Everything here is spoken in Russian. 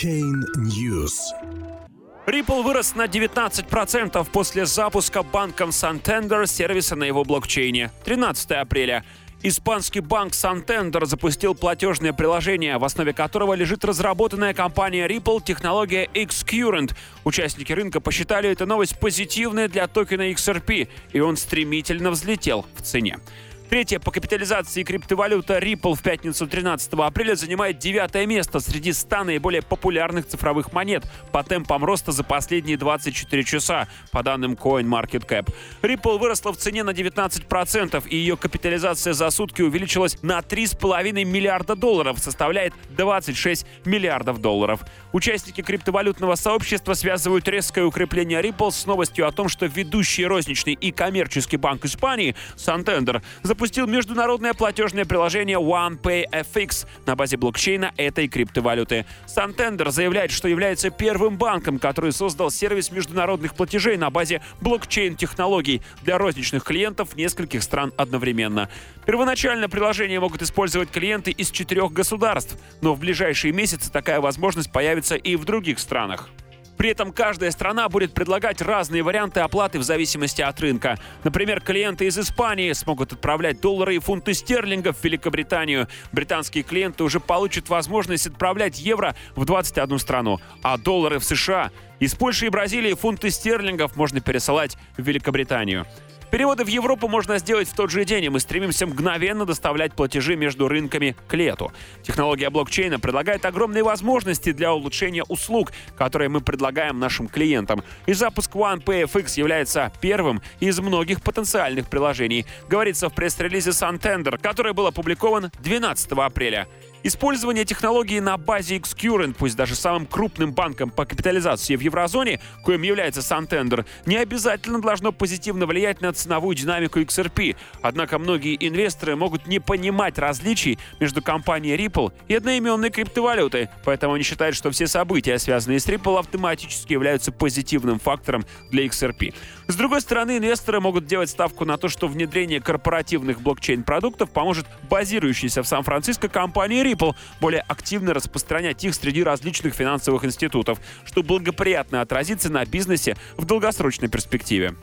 Blockchain News. Ripple вырос на 19% после запуска банком Santander сервиса на его блокчейне. 13 апреля. Испанский банк Santander запустил платежное приложение, в основе которого лежит разработанная компания Ripple технология Xcurrent. Участники рынка посчитали эту новость позитивной для токена XRP, и он стремительно взлетел в цене. Третья по капитализации криптовалюта Ripple в пятницу 13 апреля занимает девятое место среди 100 наиболее популярных цифровых монет по темпам роста за последние 24 часа, по данным CoinMarketCap. Ripple выросла в цене на 19%, и ее капитализация за сутки увеличилась на 3,5 миллиарда долларов, составляет 26 миллиардов долларов. Участники криптовалютного сообщества связывают резкое укрепление Ripple с новостью о том, что ведущий розничный и коммерческий банк Испании Santander запустил международное платежное приложение OnePayFX на базе блокчейна этой криптовалюты. Santander заявляет, что является первым банком, который создал сервис международных платежей на базе блокчейн-технологий для розничных клиентов нескольких стран одновременно. Первоначально приложение могут использовать клиенты из четырех государств, но в ближайшие месяцы такая возможность появится и в других странах. При этом каждая страна будет предлагать разные варианты оплаты в зависимости от рынка. Например, клиенты из Испании смогут отправлять доллары и фунты стерлингов в Великобританию. Британские клиенты уже получат возможность отправлять евро в 21 страну, а доллары в США. Из Польши и Бразилии фунты стерлингов можно пересылать в Великобританию. Переводы в Европу можно сделать в тот же день, и мы стремимся мгновенно доставлять платежи между рынками к лету. Технология блокчейна предлагает огромные возможности для улучшения услуг, которые мы предлагаем нашим клиентам. И запуск OnePayFX является первым из многих потенциальных приложений, говорится в пресс-релизе Santander, который был опубликован 12 апреля. Использование технологии на базе Xcurrent, пусть даже самым крупным банком по капитализации в еврозоне, коим является Santander, не обязательно должно позитивно влиять на ценовую динамику XRP. Однако многие инвесторы могут не понимать различий между компанией Ripple и одноименной криптовалютой, поэтому они считают, что все события, связанные с Ripple, автоматически являются позитивным фактором для XRP. С другой стороны, инвесторы могут делать ставку на то, что внедрение корпоративных блокчейн-продуктов поможет базирующейся в Сан-Франциско компании Ripple более активно распространять их среди различных финансовых институтов, что благоприятно отразится на бизнесе в долгосрочной перспективе.